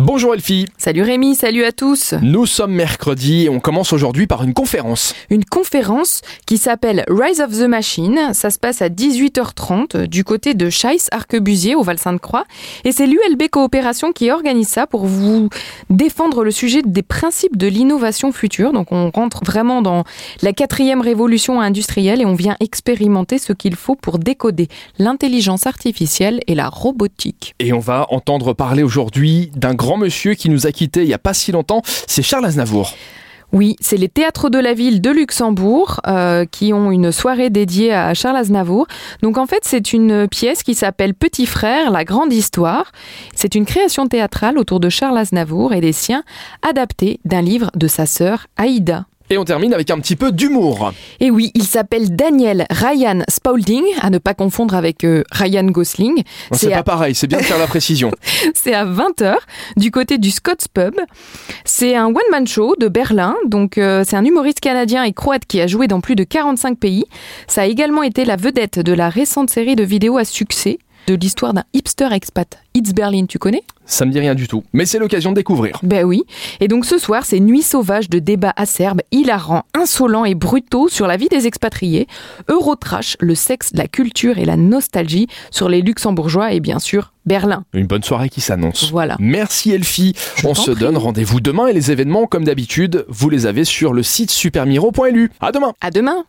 Bonjour Elfie. Salut Rémi, salut à tous. Nous sommes mercredi et on commence aujourd'hui par une conférence. Une conférence qui s'appelle Rise of the Machine. Ça se passe à 18h30 du côté de Scheiss Arquebusier au Val-Sainte-Croix. Et c'est l'ULB Coopération qui organise ça pour vous défendre le sujet des principes de l'innovation future. Donc on rentre vraiment dans la quatrième révolution industrielle et on vient expérimenter ce qu'il faut pour décoder l'intelligence artificielle et la robotique. Et on va entendre parler aujourd'hui d'un grand monsieur qui nous a quittés il n'y a pas si longtemps, c'est Charles Aznavour. Oui, c'est les théâtres de la ville de Luxembourg euh, qui ont une soirée dédiée à Charles Aznavour. Donc en fait, c'est une pièce qui s'appelle Petit frère, la grande histoire. C'est une création théâtrale autour de Charles Aznavour et des siens, adaptée d'un livre de sa sœur Aïda. Et on termine avec un petit peu d'humour. Et oui, il s'appelle Daniel Ryan Spaulding, à ne pas confondre avec euh, Ryan Gosling. C'est pas pareil, c'est bien de faire la précision. c'est à 20h du côté du Scott's Pub. C'est un one-man show de Berlin, donc euh, c'est un humoriste canadien et croate qui a joué dans plus de 45 pays. Ça a également été la vedette de la récente série de vidéos à succès de l'histoire d'un hipster expat. It's Berlin, tu connais? Ça me dit rien du tout, mais c'est l'occasion de découvrir. Ben oui. Et donc ce soir, c'est Nuit sauvage de débats acerbes, hilarants, insolents et brutaux sur la vie des expatriés, Eurotrash, le sexe, la culture et la nostalgie sur les luxembourgeois et bien sûr Berlin. Une bonne soirée qui s'annonce. Voilà. Merci Elfie. On se prie. donne rendez-vous demain et les événements, comme d'habitude, vous les avez sur le site supermiro.lu. À demain. À demain